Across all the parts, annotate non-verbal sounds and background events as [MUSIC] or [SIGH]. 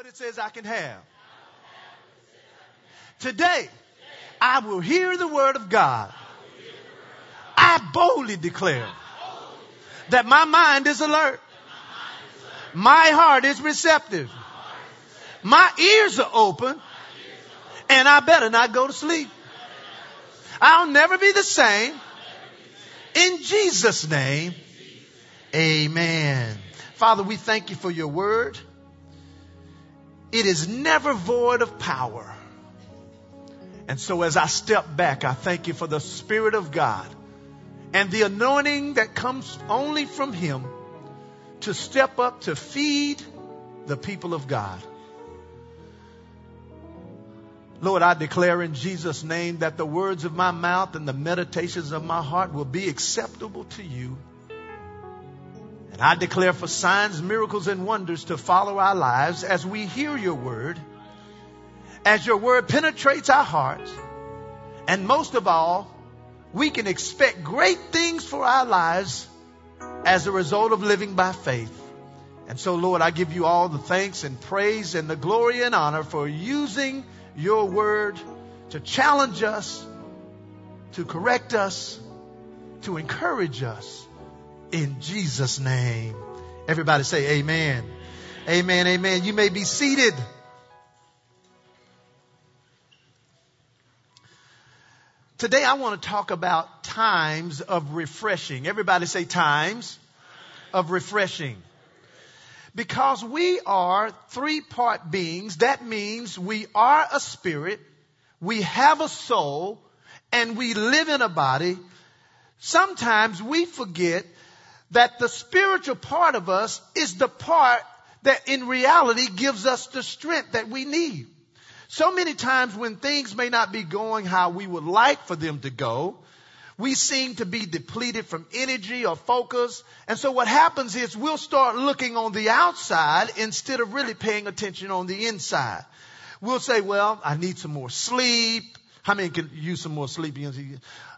what it says I can have. Today, I will hear the word of God. I boldly declare that my mind is alert. My heart is receptive. My ears are open. And I better not go to sleep. I'll never be the same. In Jesus' name, amen. Father, we thank you for your word. It is never void of power. And so as I step back, I thank you for the Spirit of God and the anointing that comes only from Him to step up to feed the people of God. Lord, I declare in Jesus' name that the words of my mouth and the meditations of my heart will be acceptable to you. And I declare for signs, miracles, and wonders to follow our lives as we hear your word, as your word penetrates our hearts, and most of all, we can expect great things for our lives as a result of living by faith. And so, Lord, I give you all the thanks and praise and the glory and honor for using your word to challenge us, to correct us, to encourage us in Jesus' name. Everybody say amen. Amen. Amen. You may be seated. Today I want to talk about times of refreshing. Everybody say times of refreshing. Because we are three part beings, that means we are a spirit, we have a soul, and we live in a body. Sometimes we forget that the spiritual part of us is the part that in reality gives us the strength that we need. So many times when things may not be going how we would like for them to go, we seem to be depleted from energy or focus. And so what happens is we'll start looking on the outside instead of really paying attention on the inside. We'll say, well, I need some more sleep. How many can use some more sleep?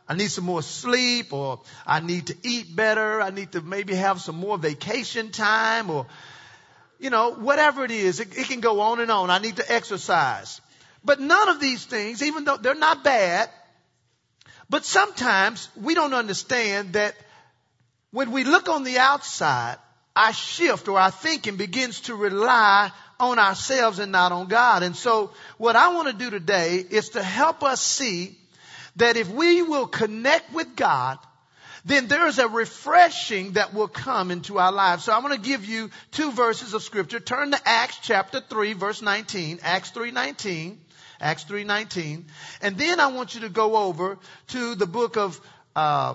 I need some more sleep or I need to eat better. I need to maybe have some more vacation time or you know, whatever it is, it, it can go on and on. I need to exercise. But none of these things, even though they're not bad, but sometimes we don't understand that when we look on the outside, our shift or our thinking begins to rely on ourselves and not on God. And so what I want to do today is to help us see that if we will connect with God, then there's a refreshing that will come into our lives. So I'm going to give you two verses of scripture. Turn to Acts chapter 3 verse 19. Acts 3:19. Acts 3:19. And then I want you to go over to the book of uh,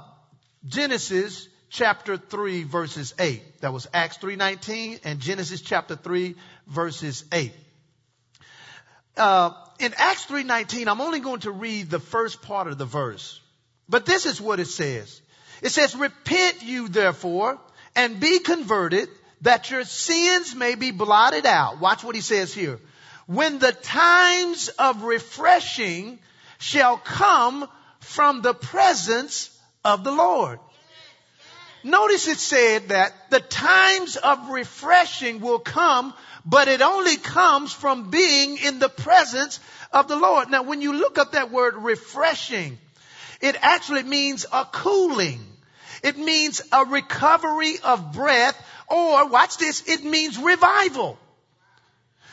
Genesis chapter 3 verses 8. That was Acts 3:19 and Genesis chapter 3 verses 8. Uh, in Acts 3:19, I'm only going to read the first part of the verse. But this is what it says. It says, repent you therefore and be converted that your sins may be blotted out. Watch what he says here. When the times of refreshing shall come from the presence of the Lord. Notice it said that the times of refreshing will come, but it only comes from being in the presence of the Lord. Now, when you look up that word refreshing, it actually means a cooling. It means a recovery of breath or watch this, it means revival.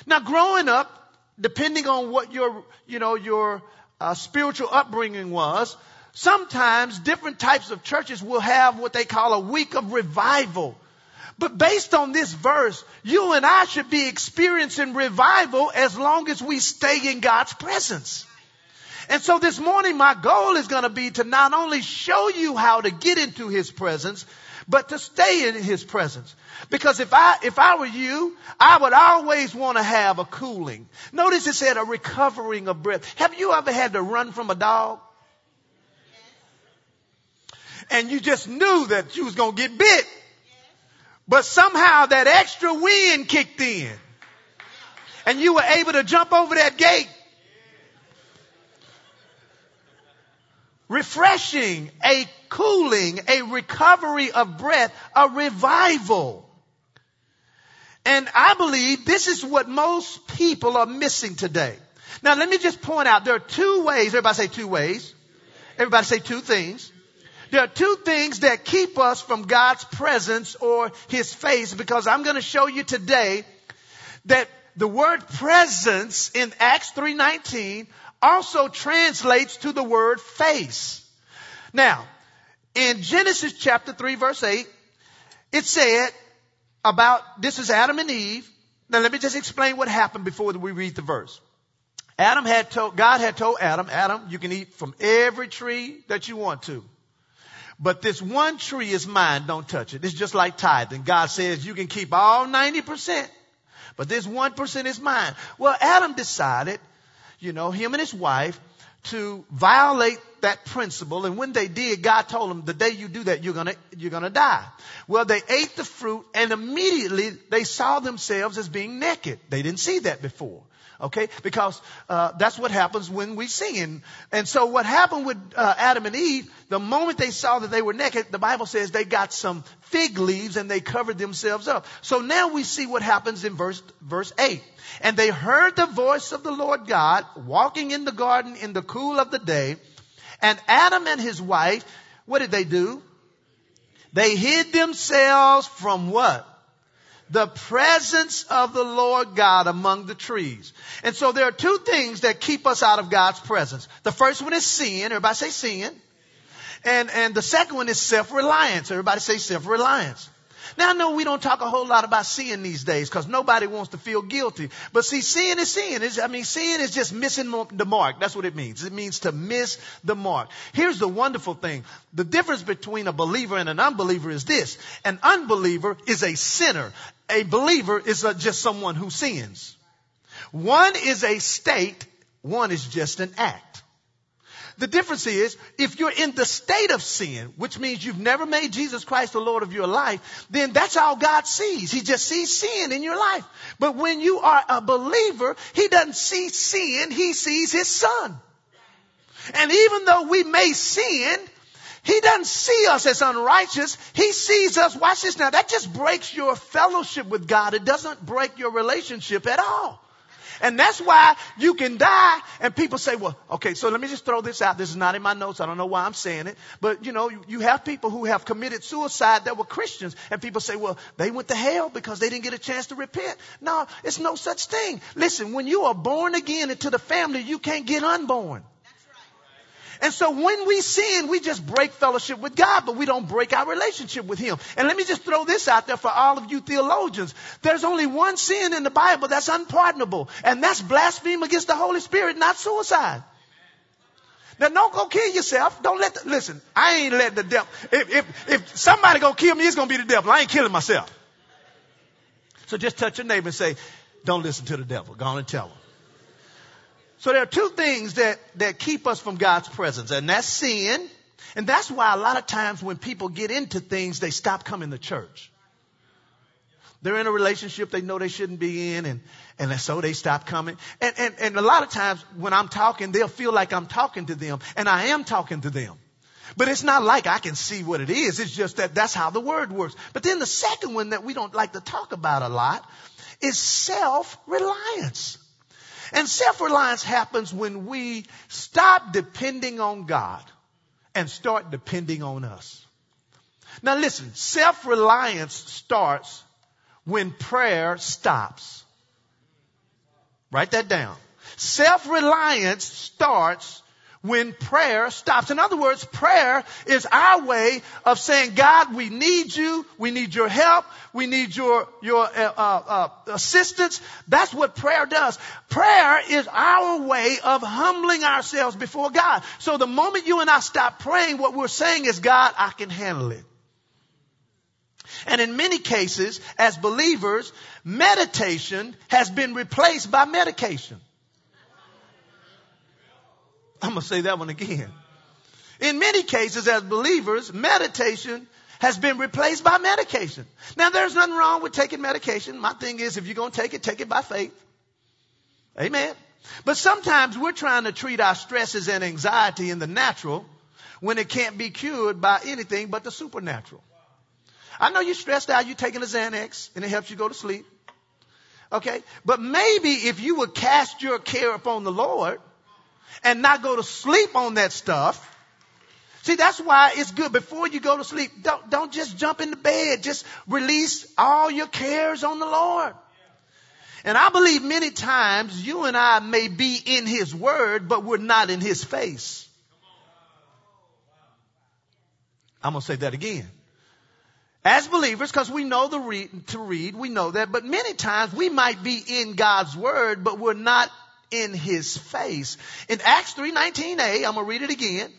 Now growing up, depending on what your, you know, your uh, spiritual upbringing was, sometimes different types of churches will have what they call a week of revival. But based on this verse, you and I should be experiencing revival as long as we stay in God's presence. And so this morning, my goal is going to be to not only show you how to get into His presence, but to stay in His presence. Because if I, if I were you, I would always want to have a cooling. Notice it said a recovering of breath. Have you ever had to run from a dog? And you just knew that you was going to get bit. But somehow that extra wind kicked in. And you were able to jump over that gate refreshing, a cooling, a recovery of breath, a revival. And I believe this is what most people are missing today. Now let me just point out there are two ways. Everybody say two ways. Everybody say two things. There are two things that keep us from God's presence or His face because I'm going to show you today that the word presence in Acts 3.19 also translates to the word face. Now, in Genesis chapter 3 verse 8, it said about, this is Adam and Eve. Now let me just explain what happened before we read the verse. Adam had told, God had told Adam, Adam, you can eat from every tree that you want to. But this one tree is mine, don't touch it. It's just like tithing. God says you can keep all 90%, but this 1% is mine. Well, Adam decided, you know, him and his wife, to violate that principle. And when they did, God told them, the day you do that, you're gonna, you're gonna die. Well, they ate the fruit and immediately they saw themselves as being naked. They didn't see that before. Okay? Because, uh, that's what happens when we sin. And so what happened with, uh, Adam and Eve, the moment they saw that they were naked, the Bible says they got some fig leaves and they covered themselves up. So now we see what happens in verse, verse 8. And they heard the voice of the Lord God walking in the garden in the cool of the day. And Adam and his wife, what did they do? They hid themselves from what? The presence of the Lord God among the trees. And so there are two things that keep us out of God's presence. The first one is sin. Everybody say sin. And, and the second one is self-reliance. Everybody say self-reliance. Now I know we don't talk a whole lot about sin these days because nobody wants to feel guilty. But see, sin is sin. It's, I mean, sin is just missing the mark. That's what it means. It means to miss the mark. Here's the wonderful thing. The difference between a believer and an unbeliever is this. An unbeliever is a sinner. A believer is a, just someone who sins. One is a state. One is just an act. The difference is, if you're in the state of sin, which means you've never made Jesus Christ the Lord of your life, then that's all God sees. He just sees sin in your life. But when you are a believer, He doesn't see sin, He sees His Son. And even though we may sin, He doesn't see us as unrighteous. He sees us, watch this now, that just breaks your fellowship with God. It doesn't break your relationship at all. And that's why you can die and people say, well, okay, so let me just throw this out. This is not in my notes. I don't know why I'm saying it. But you know, you, you have people who have committed suicide that were Christians and people say, well, they went to hell because they didn't get a chance to repent. No, it's no such thing. Listen, when you are born again into the family, you can't get unborn. And so when we sin, we just break fellowship with God, but we don't break our relationship with Him. And let me just throw this out there for all of you theologians. There's only one sin in the Bible that's unpardonable, and that's blaspheme against the Holy Spirit, not suicide. Now don't go kill yourself. Don't let the, listen, I ain't let the devil, if, if, if somebody gonna kill me, it's gonna be the devil. I ain't killing myself. So just touch your neighbor and say, don't listen to the devil. Go on and tell him. So there are two things that, that keep us from God's presence, and that's sin. And that's why a lot of times when people get into things, they stop coming to church. They're in a relationship they know they shouldn't be in, and, and so they stop coming. And, and, and a lot of times when I'm talking, they'll feel like I'm talking to them, and I am talking to them. But it's not like I can see what it is. It's just that that's how the word works. But then the second one that we don't like to talk about a lot is self-reliance. And self-reliance happens when we stop depending on God and start depending on us. Now listen, self-reliance starts when prayer stops. Write that down. Self-reliance starts when prayer stops. In other words, prayer is our way of saying, God, we need you. We need your help. We need your, your uh, uh, uh, assistance. That's what prayer does. Prayer is our way of humbling ourselves before God. So the moment you and I stop praying, what we're saying is, God, I can handle it. And in many cases, as believers, meditation has been replaced by medication. I'm going to say that one again. In many cases, as believers, meditation has been replaced by medication. Now, there's nothing wrong with taking medication. My thing is, if you're going to take it, take it by faith. Amen. But sometimes we're trying to treat our stresses and anxiety in the natural when it can't be cured by anything but the supernatural. I know you're stressed out, you're taking a Xanax, and it helps you go to sleep. Okay. But maybe if you would cast your care upon the Lord and not go to sleep on that stuff, See, that's why it's good. Before you go to sleep, don't, don't just jump into bed. Just release all your cares on the Lord. And I believe many times you and I may be in His Word, but we're not in His face. I'm going to say that again. As believers, because we know the read, to read, we know that, but many times we might be in God's Word, but we're not in His face. In Acts 3.19a, I'm going to read it again.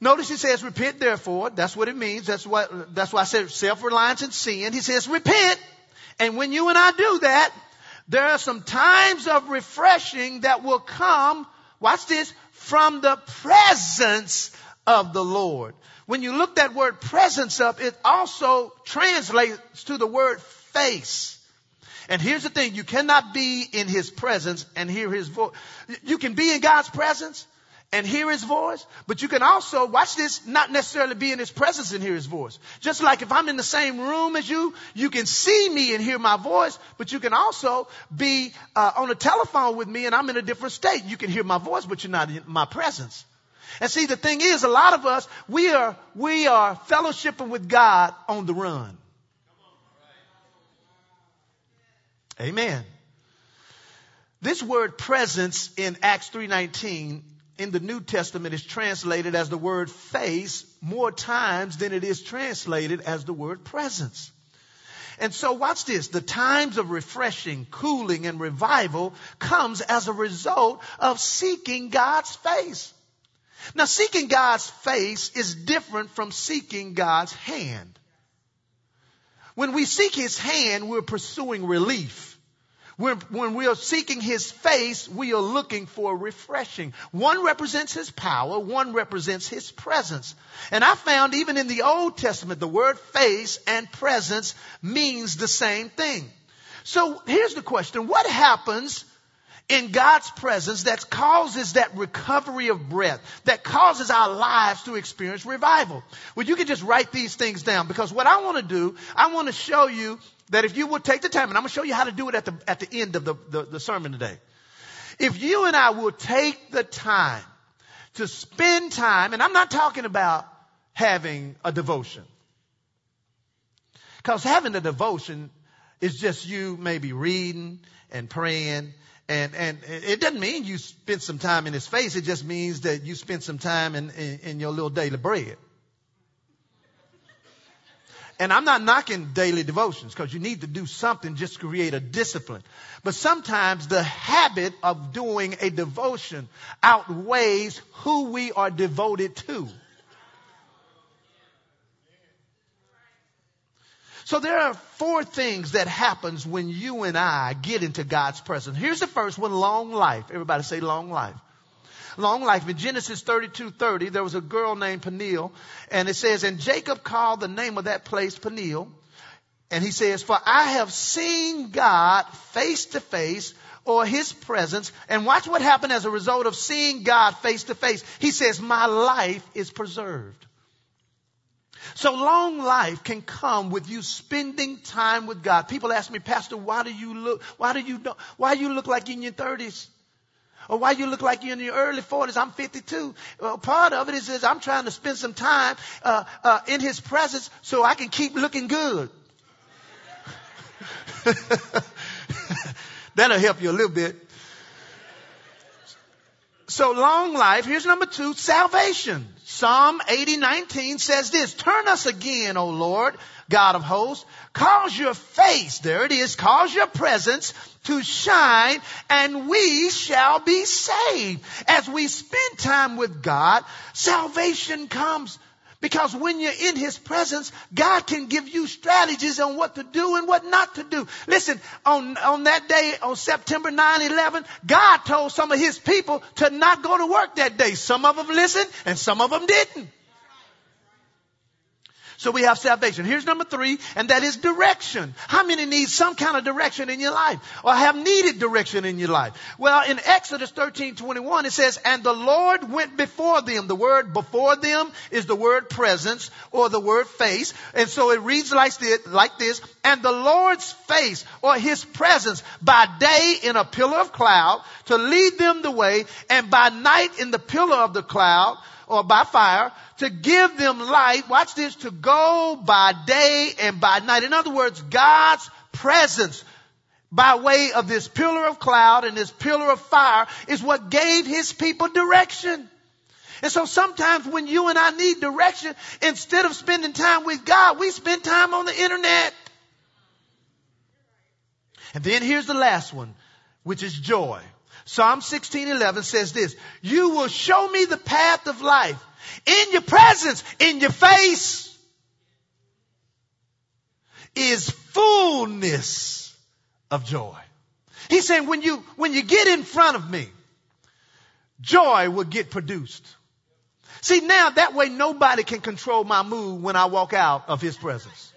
Notice he says, repent therefore. That's what it means. That's what, that's why I said self-reliance and sin. He says, repent. And when you and I do that, there are some times of refreshing that will come, watch this, from the presence of the Lord. When you look that word presence up, it also translates to the word face. And here's the thing, you cannot be in His presence and hear His voice. You can be in God's presence, and hear his voice, but you can also, watch this, not necessarily be in his presence and hear his voice. Just like if I'm in the same room as you, you can see me and hear my voice, but you can also be uh, on a telephone with me and I'm in a different state. You can hear my voice, but you're not in my presence. And see, the thing is, a lot of us, we are, we are fellowshipping with God on the run. Amen. This word presence in Acts 319 in the New Testament is translated as the word face more times than it is translated as the word presence. And so watch this. The times of refreshing, cooling, and revival comes as a result of seeking God's face. Now seeking God's face is different from seeking God's hand. When we seek His hand, we're pursuing relief. When, when we are seeking his face, we are looking for refreshing. One represents his power, one represents his presence. And I found even in the Old Testament, the word face and presence means the same thing. So here's the question. What happens in God's presence that causes that recovery of breath, that causes our lives to experience revival. Well, you can just write these things down because what I want to do, I want to show you that if you will take the time, and I'm going to show you how to do it at the, at the end of the, the, the sermon today. If you and I will take the time to spend time, and I'm not talking about having a devotion. Because having a devotion is just you maybe reading and praying and, and it doesn't mean you spend some time in his face. It just means that you spend some time in, in, in your little daily bread. And I'm not knocking daily devotions because you need to do something just to create a discipline. But sometimes the habit of doing a devotion outweighs who we are devoted to. So there are four things that happens when you and I get into God's presence. Here's the first one, long life. Everybody say long life. Long life. In Genesis 32, 30, there was a girl named Peniel, and it says, and Jacob called the name of that place Peniel, and he says, for I have seen God face to face, or his presence, and watch what happened as a result of seeing God face to face. He says, my life is preserved. So long life can come with you spending time with God. People ask me, Pastor, why do you look, why do you, why you look like you're in your thirties? Or why you look like you're in your early 40s? I'm 52. Well, part of it is, is I'm trying to spend some time uh, uh, in His presence so I can keep looking good. [LAUGHS] That'll help you a little bit. So long life. Here's number two: salvation. Psalm 80, 19 says this, turn us again, O Lord, God of hosts, cause your face, there it is, cause your presence to shine and we shall be saved. As we spend time with God, salvation comes. Because when you're in His presence, God can give you strategies on what to do and what not to do. Listen, on, on that day, on September 9-11, God told some of His people to not go to work that day. Some of them listened and some of them didn't. So we have salvation. Here's number three, and that is direction. How many need some kind of direction in your life or have needed direction in your life? Well, in Exodus 13, 21, it says, and the Lord went before them. The word before them is the word presence or the word face. And so it reads like this, like this, and the Lord's face or his presence by day in a pillar of cloud to lead them the way and by night in the pillar of the cloud or by fire to give them light. Watch this, to go by day and by night. In other words, God's presence by way of this pillar of cloud and this pillar of fire is what gave his people direction. And so sometimes when you and I need direction, instead of spending time with God, we spend time on the internet. And then here's the last one, which is joy. Psalm 16:11 says this, "You will show me the path of life in your presence, in your face is fullness of joy." He's saying when you when you get in front of me, joy will get produced. See now that way nobody can control my mood when I walk out of his presence.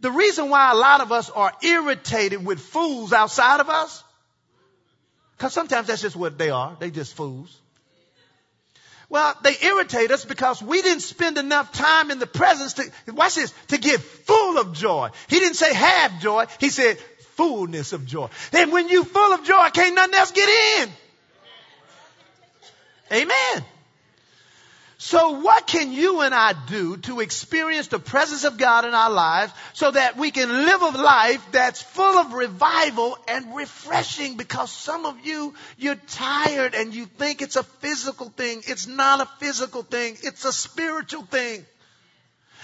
The reason why a lot of us are irritated with fools outside of us because sometimes that's just what they are. They just fools. Well, they irritate us because we didn't spend enough time in the presence to, watch this, to get full of joy. He didn't say have joy. He said fullness of joy. And when you full of joy, can't nothing else get in. Amen. So what can you and I do to experience the presence of God in our lives so that we can live a life that's full of revival and refreshing because some of you, you're tired and you think it's a physical thing. It's not a physical thing. It's a spiritual thing.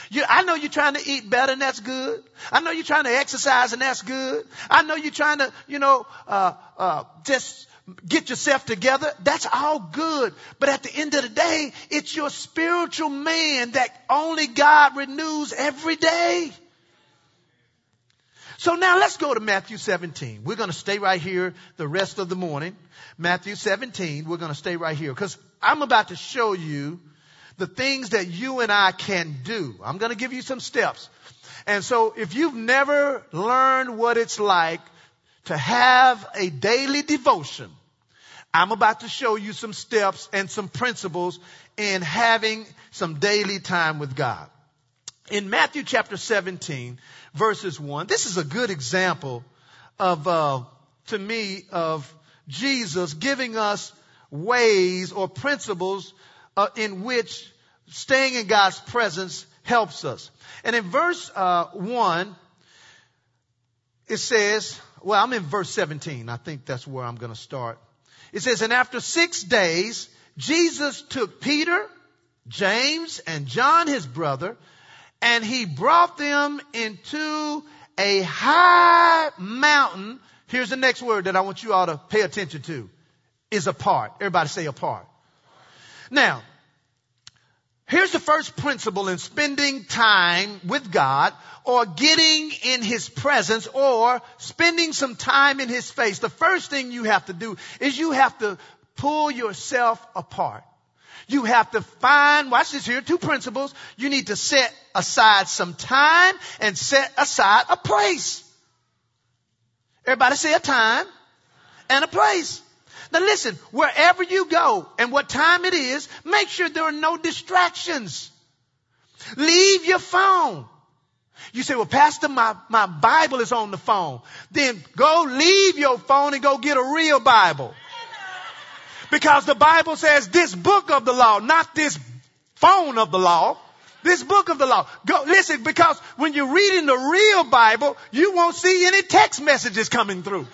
You, I know you're trying to eat better and that's good. I know you're trying to exercise and that's good. I know you're trying to, you know, uh, uh, just get yourself together. That's all good. But at the end of the day, it's your spiritual man that only God renews every day. So now let's go to Matthew 17. We're going to stay right here the rest of the morning. Matthew 17, we're going to stay right here because I'm about to show you the things that you and I can do. I'm going to give you some steps. And so if you've never learned what it's like to have a daily devotion, I'm about to show you some steps and some principles in having some daily time with God. In Matthew chapter 17, verses 1, this is a good example of, uh, to me, of Jesus giving us ways or principles uh, in which staying in God's presence helps us. And in verse uh, 1, it says, well, I'm in verse 17. I think that's where I'm going to start. It says, and after six days, Jesus took Peter, James, and John, his brother, and he brought them into a high mountain. Here's the next word that I want you all to pay attention to. Is apart. Everybody say apart. Now, here's the first principle in spending time with God or getting in His presence or spending some time in His face, the first thing you have to do is you have to pull yourself apart. You have to find, watch this here, two principles. You need to set aside some time and set aside a place. Everybody say a time and a place. Now listen, wherever you go and what time it is, make sure there are no distractions. Leave your phone. You say, well, pastor, my, my Bible is on the phone. Then go leave your phone and go get a real Bible. Because the Bible says this book of the law, not this phone of the law. This book of the law. Go, listen, because when you're reading the real Bible, you won't see any text messages coming through.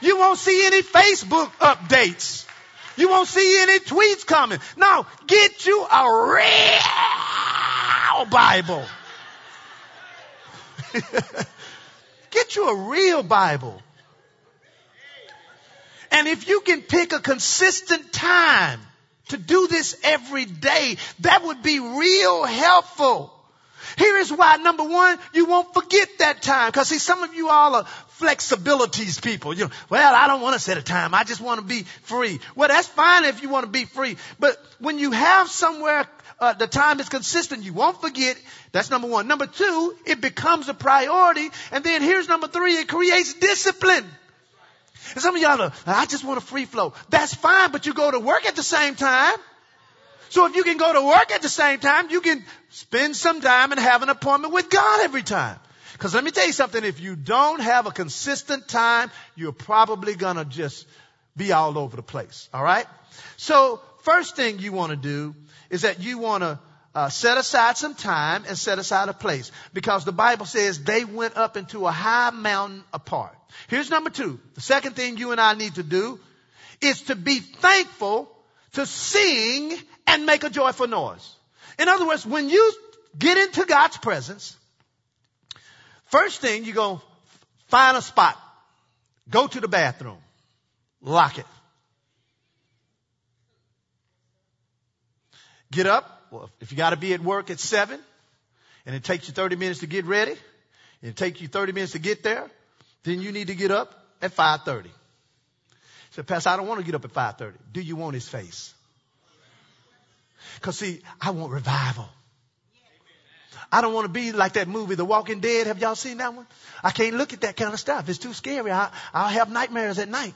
You won't see any Facebook updates. You won't see any tweets coming. Now get you a real Bible. [LAUGHS] Get you a real Bible. And if you can pick a consistent time to do this every day, that would be real helpful. Here is why, number one, you won't forget that time. Cause see, some of you all are flexibilities people. You know, well, I don't want to set a time. I just want to be free. Well, that's fine if you want to be free. But when you have somewhere uh, the time is consistent, you won't forget. That's number one. Number two, it becomes a priority. And then here's number three, it creates discipline. And some of y'all are, I just want a free flow. That's fine, but you go to work at the same time. So if you can go to work at the same time, you can spend some time and have an appointment with God every time. Because let me tell you something, if you don't have a consistent time, you're probably gonna just be all over the place. Alright? So, first thing you wanna do is that you wanna uh, set aside some time and set aside a place. Because the Bible says they went up into a high mountain apart. Here's number two. The second thing you and I need to do is to be thankful to sing and make a joyful noise. In other words, when you get into God's presence, first thing you go find a spot, go to the bathroom, lock it. Get up. Well, if you got to be at work at seven, and it takes you 30 minutes to get ready, and it takes you 30 minutes to get there, then you need to get up at 5.30. So, Pastor, I don't want to get up at 5.30. Do you want his face? Cause see, I want revival. I don't want to be like that movie, The Walking Dead. Have y'all seen that one? I can't look at that kind of stuff. It's too scary. I, I'll have nightmares at night.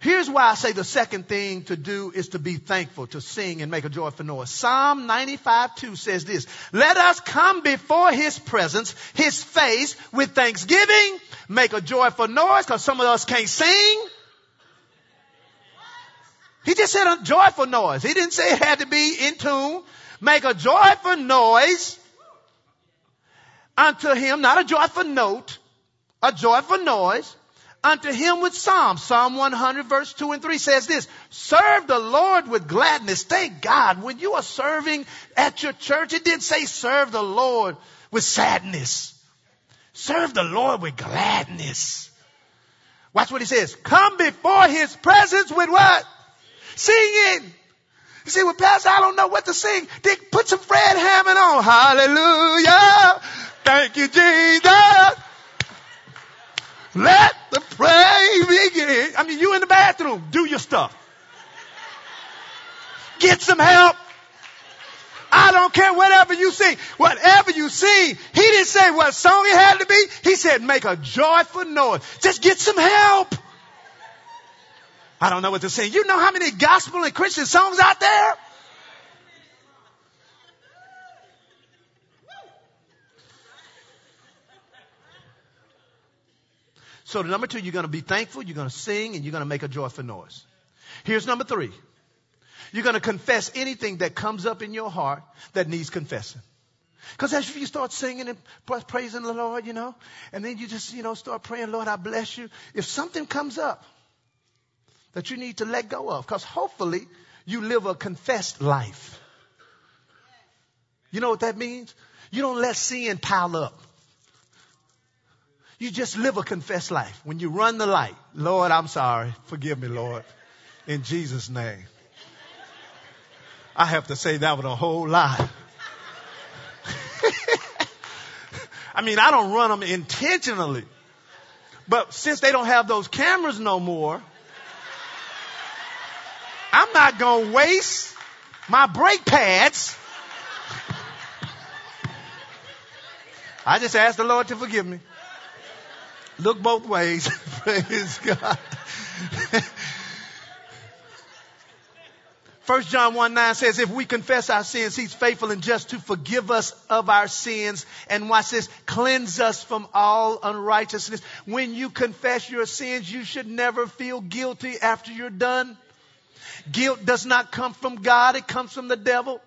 Here's why I say the second thing to do is to be thankful, to sing and make a joyful noise. Psalm 95 2 says this, let us come before his presence, his face with thanksgiving, make a joyful noise, cause some of us can't sing. He just said a joyful noise. He didn't say it had to be in tune. Make a joyful noise unto him, not a joyful note, a joyful noise unto him with psalms. Psalm 100 verse 2 and 3 says this, serve the Lord with gladness. Thank God when you are serving at your church, it didn't say serve the Lord with sadness. Serve the Lord with gladness. Watch what he says. Come before his presence with what? Singing. You say, well, Pastor, I don't know what to sing. Then put some Fred Hammond on. Hallelujah. Thank you, Jesus. Let the praise begin. I mean, you in the bathroom, do your stuff. Get some help. I don't care whatever you sing. Whatever you sing, he didn't say what song it had to be. He said make a joyful noise. Just get some help. I don't know what to sing. You know how many gospel and Christian songs out there? So number two, you're going to be thankful, you're going to sing, and you're going to make a joyful noise. Here's number three. You're going to confess anything that comes up in your heart that needs confessing. Because as you start singing and praising the Lord, you know, and then you just, you know, start praying, Lord, I bless you. If something comes up that you need to let go of, because hopefully you live a confessed life. You know what that means? You don't let sin pile up. You just live a confessed life. When you run the light, Lord, I'm sorry. Forgive me, Lord. In Jesus' name. I have to say that with a whole lot. [LAUGHS] I mean, I don't run them intentionally. But since they don't have those cameras no more, I'm not going to waste my brake pads. I just ask the Lord to forgive me. Look both ways. [LAUGHS] Praise God. [LAUGHS] First John 1 9 says, if we confess our sins, he's faithful and just to forgive us of our sins and watch this, cleanse us from all unrighteousness. When you confess your sins, you should never feel guilty after you're done. Guilt does not come from God, it comes from the devil.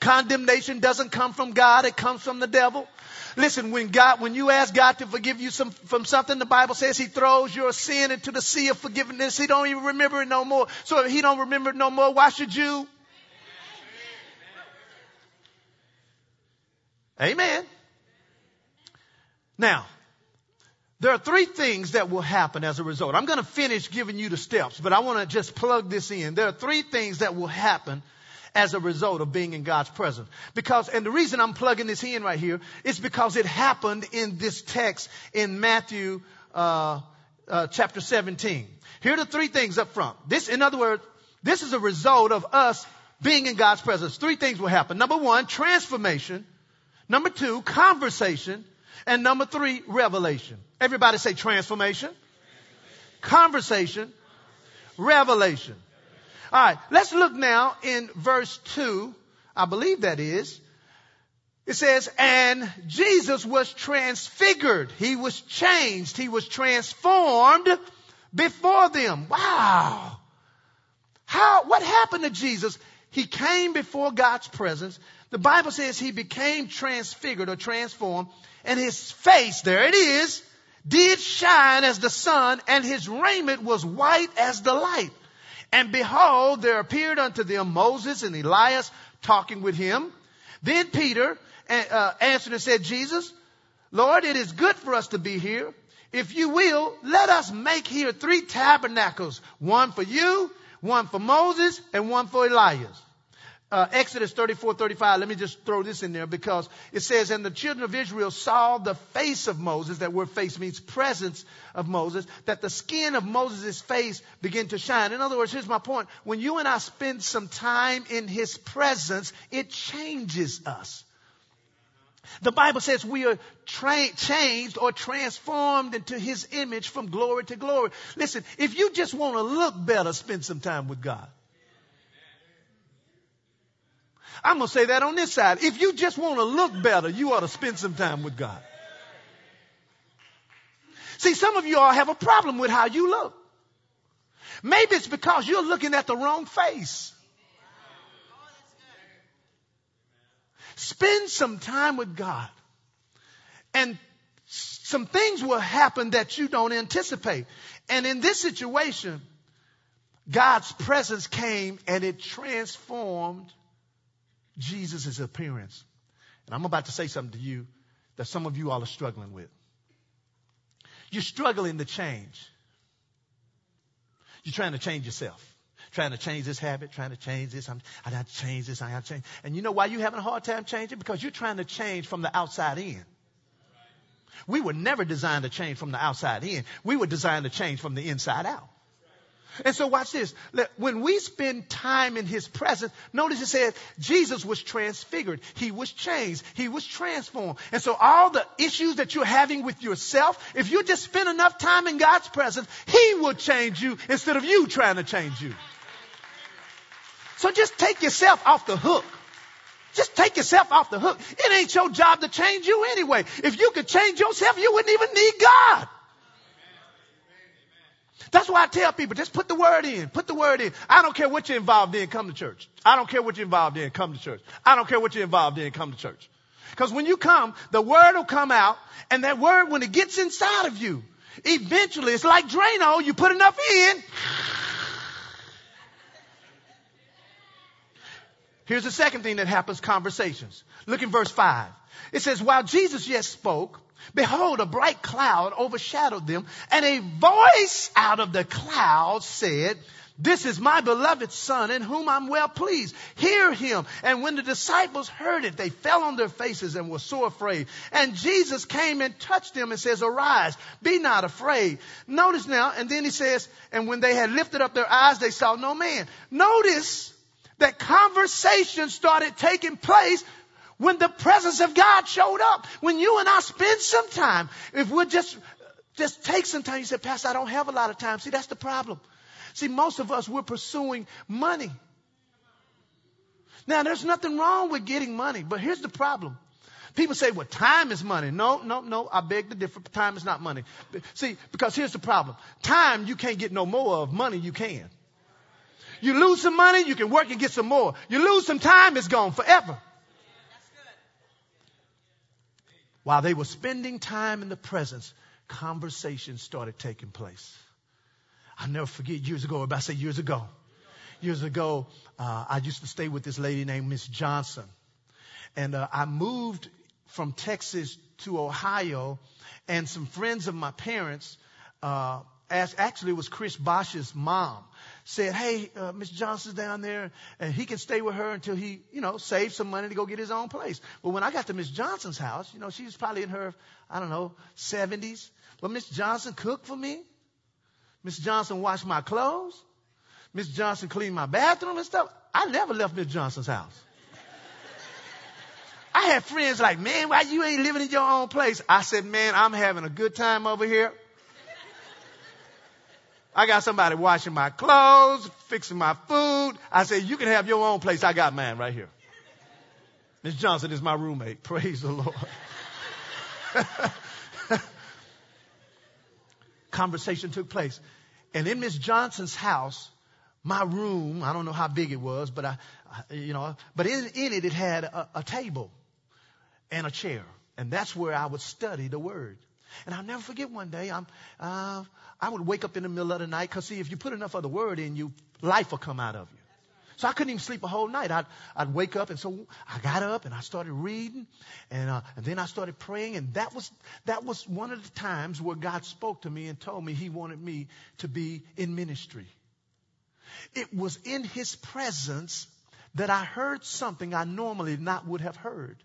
Condemnation doesn't come from God, it comes from the devil. Listen, when God, when you ask God to forgive you some, from something, the Bible says He throws your sin into the sea of forgiveness. He don't even remember it no more. So if He don't remember it no more, why should you? Amen. Now, there are three things that will happen as a result. I'm going to finish giving you the steps, but I want to just plug this in. There are three things that will happen as a result of being in God's presence. Because, and the reason I'm plugging this in right here is because it happened in this text in Matthew uh, uh, chapter 17. Here are the three things up front. This, in other words, this is a result of us being in God's presence. Three things will happen. Number one, transformation. Number two, conversation. And number three, revelation. Everybody say transformation, conversation, revelation. All right, let's look now in verse 2. I believe that is. It says, and Jesus was transfigured. He was changed. He was transformed before them. Wow. How, what happened to Jesus? He came before God's presence. The Bible says he became transfigured or transformed and his face, there it is, did shine as the sun and his raiment was white as the light. And behold, there appeared unto them Moses and Elias talking with him. Then Peter uh, answered and said, Jesus, Lord, it is good for us to be here. If you will, let us make here three tabernacles, one for you, one for Moses, and one for Elias. Uh, Exodus 34, 35, let me just throw this in there because it says, and the children of Israel saw the face of Moses, that word face means presence of Moses, that the skin of Moses' face began to shine. In other words, here's my point. When you and I spend some time in his presence, it changes us. The Bible says we are tra- changed or transformed into His image from glory to glory. Listen, if you just want to look better, spend some time with God. I'm going to say that on this side. If you just want to look better, you ought to spend some time with God. See, some of you all have a problem with how you look. Maybe it's because you're looking at the wrong face. Spend some time with God. And some things will happen that you don't anticipate. And in this situation, God's presence came and it transformed Jesus' appearance. And I'm about to say something to you that some of you all are struggling with. You're struggling to change. You're trying to change yourself trying to change this habit, trying to change this. I'm, I got to change this. I got to change. And you know why you're having a hard time changing? Because you're trying to change from the outside in. We were never designed to change from the outside in. We were designed to change from the inside out. And so watch this. When we spend time in his presence, notice it says Jesus was transfigured. He was changed. He was transformed. And so all the issues that you're having with yourself, if you just spend enough time in God's presence, he will change you instead of you trying to change you. So just take yourself off the hook. Just take yourself off the hook. It ain't your job to change you anyway. If you could change yourself, you wouldn't even need God. That's why I tell people, just put the word in. Put the word in. I don't care what you're involved in, come to church. I don't care what you're involved in, come to church. I don't care what you're involved in, come to church. Because when you come, the word will come out, and that word, when it gets inside of you, eventually, it's like Drano, you put enough in, Here's the second thing that happens conversations. Look in verse 5. It says, While Jesus yet spoke, behold, a bright cloud overshadowed them, and a voice out of the cloud said, this is my beloved son in whom I'm well pleased. Hear him. And when the disciples heard it, they fell on their faces and were so afraid. And Jesus came and touched them and says, arise, be not afraid. Notice now, and then he says, and when they had lifted up their eyes, they saw no man. Notice that conversation started taking place when the presence of God showed up. When you and I spend some time, if we just, just take some time, you say, Pastor, I don't have a lot of time. See, that's the problem. See, most of us, we're pursuing money. Now, there's nothing wrong with getting money, but here's the problem. People say, well, time is money. No, no, no. I beg to differ. Time is not money. See, because here's the problem. Time you can't get no more of. Money you can. You lose some money, you can work and get some more. You lose some time, it's gone forever. While they were spending time in the presence, conversations started taking place. I'll never forget years ago, if I say years ago, years ago, uh, I used to stay with this lady named Miss Johnson. And uh, I moved from Texas to Ohio, and some friends of my parents uh, actually it was Chris Bosh's mom, said, hey, uh, Johnson's down there and he can stay with her until he, you know, saves some money to go get his own place. But when I got to Miss Johnson's house, you know, she was probably in her, I don't know, 70s. But Miss Johnson cooked for me. Miss Johnson washed my clothes. Miss Johnson cleaned my bathroom and stuff. I never left Miss Johnson's house. I had friends like, man, why you ain't living in your own place? I said, man, I'm having a good time over here. I got somebody washing my clothes, fixing my food. I said, you can have your own place. I got mine right here. Miss Johnson is my roommate. [LAUGHS] Praise the Lord. [LAUGHS] Conversation took place. And in Miss Johnson's house, my room, I don't know how big it was, but I, you know, but in, in it, it had a, a table and a chair. And that's where I would study the word. And I'll never forget one day, I'm, uh, I would wake up in the middle of the night because see, if you put enough of the word in you, life will come out of you. So I couldn't even sleep a whole night. I'd, I'd wake up and so I got up and I started reading and, uh, and then I started praying and that was, that was one of the times where God spoke to me and told me he wanted me to be in ministry. It was in his presence that I heard something I normally not would have heard.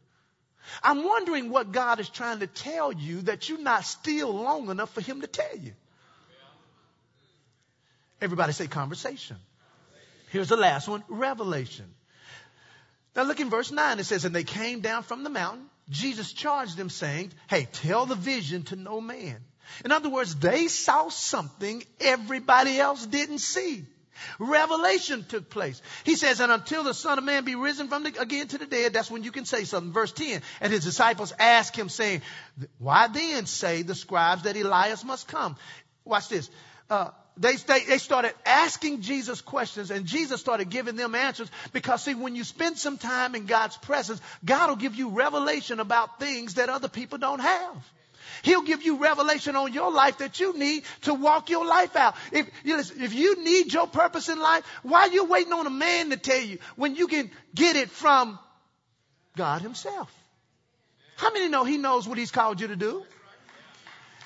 I'm wondering what God is trying to tell you that you're not still long enough for him to tell you. Everybody say conversation. Here's the last one, revelation. Now look in verse 9. It says, And they came down from the mountain. Jesus charged them saying, Hey, tell the vision to no man. In other words, they saw something everybody else didn't see. Revelation took place. He says, and until the Son of Man be risen from the, again to the dead, that's when you can say something. Verse 10. And his disciples asked him saying, why then say the scribes that Elias must come? Watch this. Uh, they, they, they started asking Jesus questions and Jesus started giving them answers because see, when you spend some time in God's presence, God will give you revelation about things that other people don't have. He'll give you revelation on your life that you need to walk your life out. If, if you need your purpose in life, why are you waiting on a man to tell you when you can get it from God himself? How many know he knows what he's called you to do?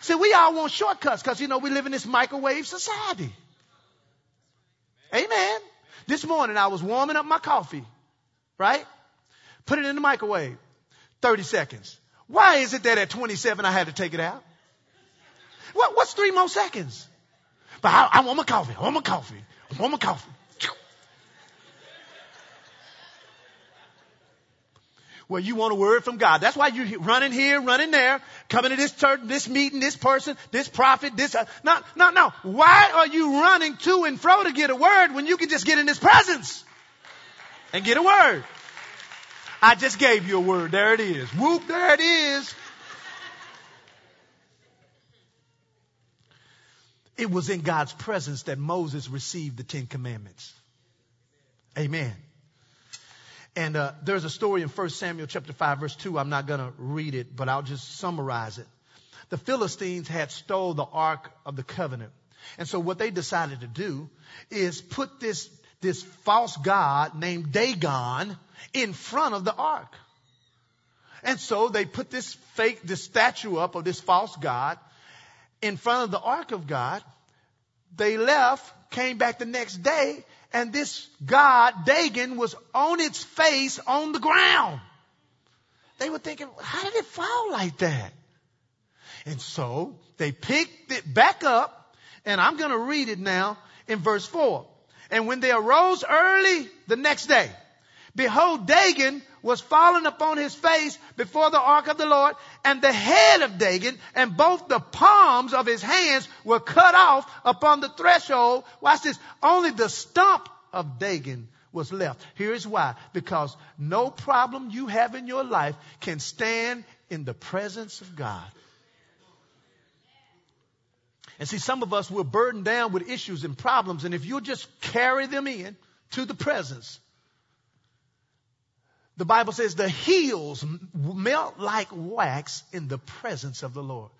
See, we all want shortcuts because, you know, we live in this microwave society. Amen. This morning I was warming up my coffee, right? Put it in the microwave. 30 seconds. Why is it that at 27 I had to take it out? What, what's three more seconds? But I, I want my coffee. I want my coffee. I want my coffee. Well, you want a word from God. That's why you're running here, running there, coming to this church, this meeting, this person, this prophet, this. Uh, no, no, no. Why are you running to and fro to get a word when you can just get in His presence and get a word? I just gave you a word. There it is. Whoop, there it is. It was in God's presence that Moses received the Ten Commandments. Amen. And uh, there's a story in 1 Samuel chapter 5 verse 2. I'm not going to read it, but I'll just summarize it. The Philistines had stole the Ark of the Covenant. And so what they decided to do is put this, this false god named Dagon in front of the ark. And so they put this fake, this statue up of this false God in front of the ark of God. They left, came back the next day, and this God, Dagon, was on its face on the ground. They were thinking, how did it fall like that? And so they picked it back up, and I'm going to read it now in verse 4. And when they arose early the next day, Behold, Dagon was fallen upon his face before the ark of the Lord, and the head of Dagon and both the palms of his hands were cut off upon the threshold. Watch this. Only the stump of Dagon was left. Here's why. Because no problem you have in your life can stand in the presence of God. And see, some of us, we're burdened down with issues and problems, and if you'll just carry them in to the presence, the Bible says the heels melt like wax in the presence of the Lord.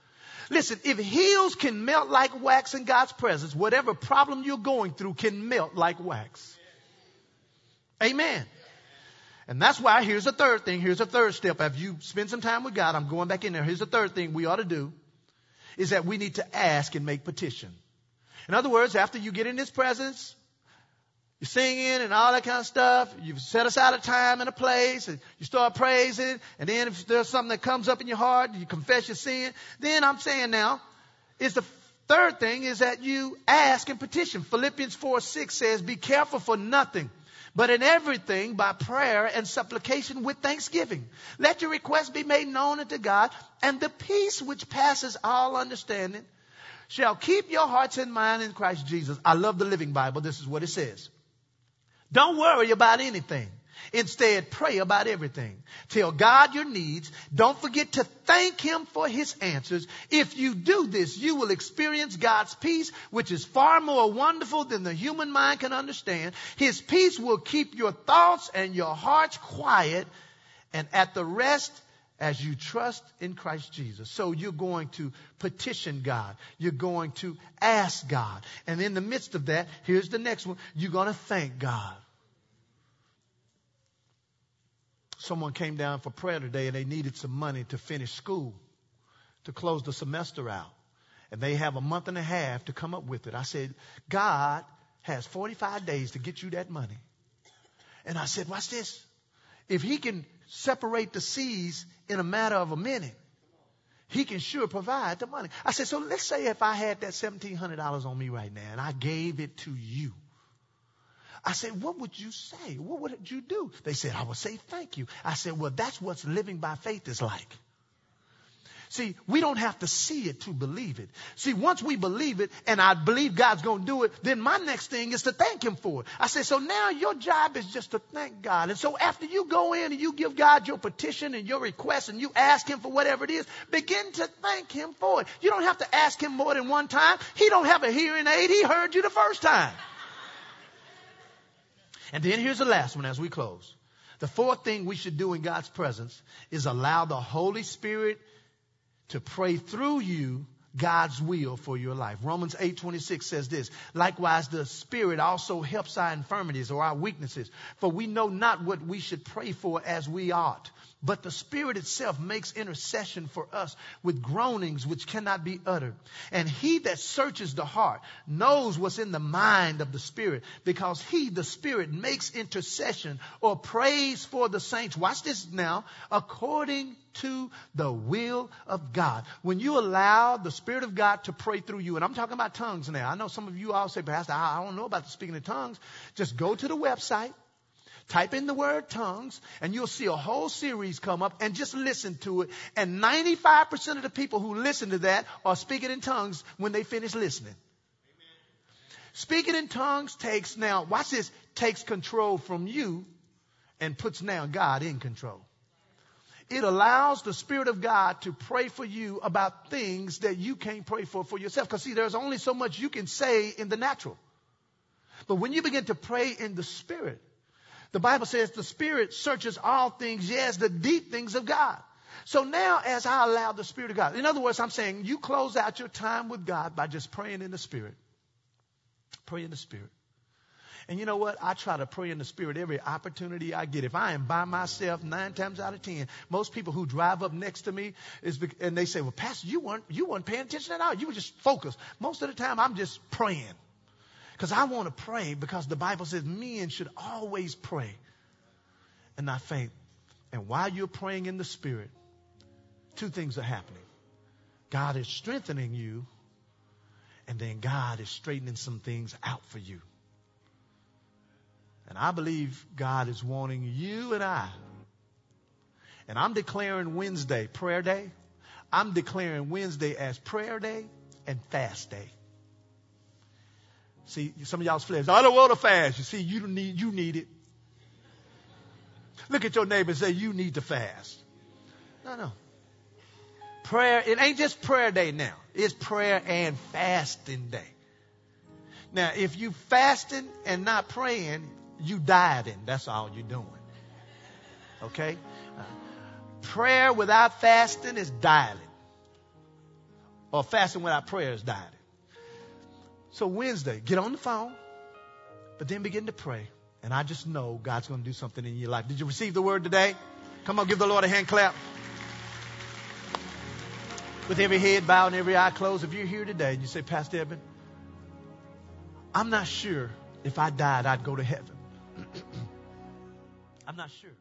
Listen, if heels can melt like wax in God's presence, whatever problem you're going through can melt like wax. Amen. And that's why here's the third thing. Here's the third step. If you spend some time with God, I'm going back in there. Here's the third thing we ought to do is that we need to ask and make petition. In other words, after you get in His presence, you're singing and all that kind of stuff. You've set aside a time and a place and you start praising. And then if there's something that comes up in your heart, you confess your sin. Then I'm saying now, is the third thing is that you ask and petition. Philippians 4 6 says, Be careful for nothing, but in everything by prayer and supplication with thanksgiving. Let your requests be made known unto God, and the peace which passes all understanding shall keep your hearts and mind in Christ Jesus. I love the Living Bible. This is what it says. Don't worry about anything. Instead, pray about everything. Tell God your needs. Don't forget to thank Him for His answers. If you do this, you will experience God's peace, which is far more wonderful than the human mind can understand. His peace will keep your thoughts and your hearts quiet and at the rest as you trust in Christ Jesus. So you're going to petition God. You're going to ask God. And in the midst of that, here's the next one. You're going to thank God. Someone came down for prayer today and they needed some money to finish school, to close the semester out. And they have a month and a half to come up with it. I said, God has 45 days to get you that money. And I said, watch this. If he can separate the seas in a matter of a minute, he can sure provide the money. I said, so let's say if I had that $1,700 on me right now and I gave it to you. I said, what would you say? What would you do? They said, I would say thank you. I said, well, that's what living by faith is like. See, we don't have to see it to believe it. See, once we believe it and I believe God's going to do it, then my next thing is to thank Him for it. I said, so now your job is just to thank God. And so after you go in and you give God your petition and your request and you ask Him for whatever it is, begin to thank Him for it. You don't have to ask Him more than one time. He don't have a hearing aid. He heard you the first time. And then here's the last one as we close. The fourth thing we should do in God's presence is allow the Holy Spirit to pray through you God's will for your life. Romans 8:26 says this, likewise the Spirit also helps our infirmities or our weaknesses, for we know not what we should pray for as we ought. But the Spirit itself makes intercession for us with groanings which cannot be uttered. And he that searches the heart knows what's in the mind of the Spirit because he, the Spirit, makes intercession or prays for the saints. Watch this now. According to the will of God. When you allow the Spirit of God to pray through you, and I'm talking about tongues now. I know some of you all say, Pastor, I don't know about the speaking in tongues. Just go to the website Type in the word tongues and you'll see a whole series come up and just listen to it. And 95% of the people who listen to that are speaking in tongues when they finish listening. Amen. Speaking in tongues takes now, watch this, takes control from you and puts now God in control. It allows the Spirit of God to pray for you about things that you can't pray for for yourself. Because see, there's only so much you can say in the natural. But when you begin to pray in the Spirit, the Bible says the Spirit searches all things, yes, the deep things of God. So now, as I allow the Spirit of God, in other words, I'm saying you close out your time with God by just praying in the Spirit. Pray in the Spirit. And you know what? I try to pray in the Spirit every opportunity I get. If I am by myself, nine times out of ten, most people who drive up next to me is, and they say, "Well, Pastor, you weren't you weren't paying attention at all. You were just focused." Most of the time, I'm just praying. Because I want to pray because the Bible says men should always pray and not faint. And while you're praying in the Spirit, two things are happening. God is strengthening you, and then God is straightening some things out for you. And I believe God is wanting you and I. And I'm declaring Wednesday prayer day. I'm declaring Wednesday as prayer day and fast day. See, some of y'all's flesh. I don't want to fast. You see, you need you need it. Look at your neighbor and say, you need to fast. No, no. Prayer, it ain't just prayer day now. It's prayer and fasting day. Now, if you fasting and not praying, you dieting. That's all you're doing. Okay? Uh, prayer without fasting is dieting. Or fasting without prayer is dieting. So Wednesday, get on the phone, but then begin to pray. And I just know God's going to do something in your life. Did you receive the word today? Come on, give the Lord a hand clap. With every head bowed and every eye closed, if you're here today and you say, Pastor Eben, I'm not sure if I died, I'd go to heaven. [CLEARS THROAT] I'm not sure.